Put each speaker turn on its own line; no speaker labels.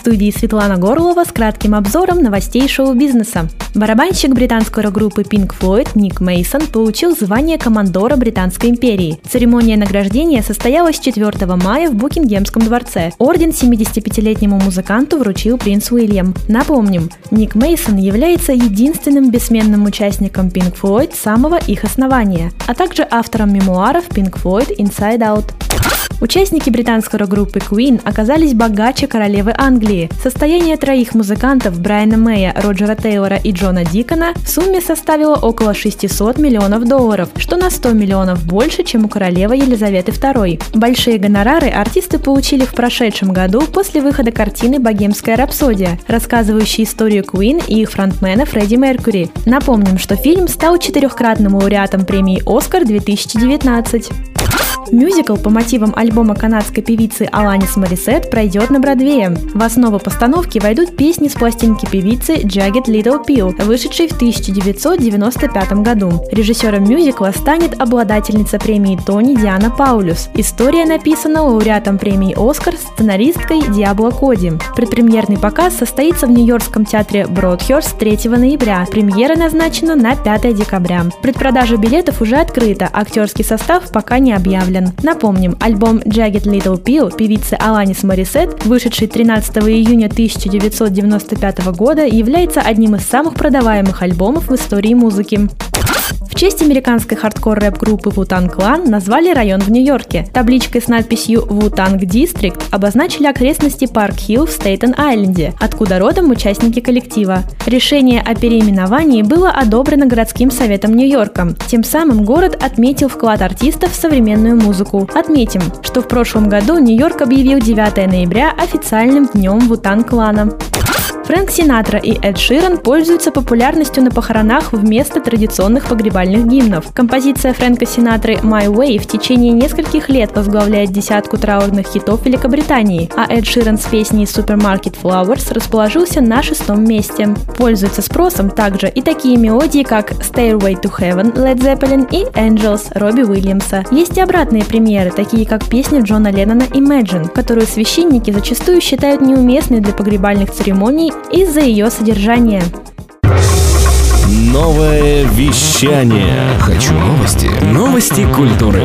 Студии Светлана Горлова с кратким обзором новостей шоу-бизнеса. Барабанщик британской рок-группы Pink Floyd Ник Мейсон получил звание командора Британской империи. Церемония награждения состоялась 4 мая в Букингемском дворце. Орден 75-летнему музыканту вручил принц Уильям. Напомним, Ник Мейсон является единственным бессменным участником Pink Floyd с самого их основания, а также автором мемуаров Pink Floyd Inside Out. Участники британской рок-группы Queen оказались богаче королевы Англии. Состояние троих музыкантов Брайана Мэя, Роджера Тейлора и Джона Дикона в сумме составило около 600 миллионов долларов, что на 100 миллионов больше, чем у королевы Елизаветы II. Большие гонорары артисты получили в прошедшем году после выхода картины «Богемская рапсодия», рассказывающей историю Queen и их фронтмена Фредди Меркьюри. Напомним, что фильм стал четырехкратным лауреатом премии «Оскар» 2019. Мюзикл по мотивам альбома канадской певицы Аланис Морисет пройдет на Бродвее. В основу постановки войдут песни с пластинки певицы Jagged Little Pill, вышедшей в 1995 году. Режиссером мюзикла станет обладательница премии Тони Диана Паулюс. История написана лауреатом премии «Оскар» сценаристкой Диабло Коди. Предпремьерный показ состоится в Нью-Йоркском театре Бродхерст 3 ноября. Премьера назначена на 5 декабря. Предпродажа билетов уже открыта, актерский состав пока не объявлен. Марлен. Напомним, альбом Jagged Little Pill певицы Аланис Морисет, вышедший 13 июня 1995 года, является одним из самых продаваемых альбомов в истории музыки. В честь американской хардкор-рэп-группы Wu-Tang Clan назвали район в Нью-Йорке. Табличкой с надписью Wu-Tang District обозначили окрестности Парк-Хилл в Стейтен-Айленде, откуда родом участники коллектива. Решение о переименовании было одобрено городским советом Нью-Йорка. Тем самым город отметил вклад артистов в современную музыку. Отметим, что в прошлом году Нью-Йорк объявил 9 ноября официальным днем Wu-Tang Клана. Фрэнк Синатра и Эд Ширан пользуются популярностью на похоронах вместо традиционных погребальных гимнов. Композиция Фрэнка Синатры «My Way» в течение нескольких лет возглавляет десятку траурных хитов Великобритании, а Эд Ширан с песней «Supermarket Flowers» расположился на шестом месте. Пользуются спросом также и такие мелодии, как «Stairway to Heaven» Led Zeppelin и «Angels» Робби Уильямса. Есть и обратные примеры, такие как песня Джона Леннона «Imagine», которую священники зачастую считают неуместной для погребальных церемоний из-за ее содержания.
Новое вещание.
Хочу новости. Новости культуры.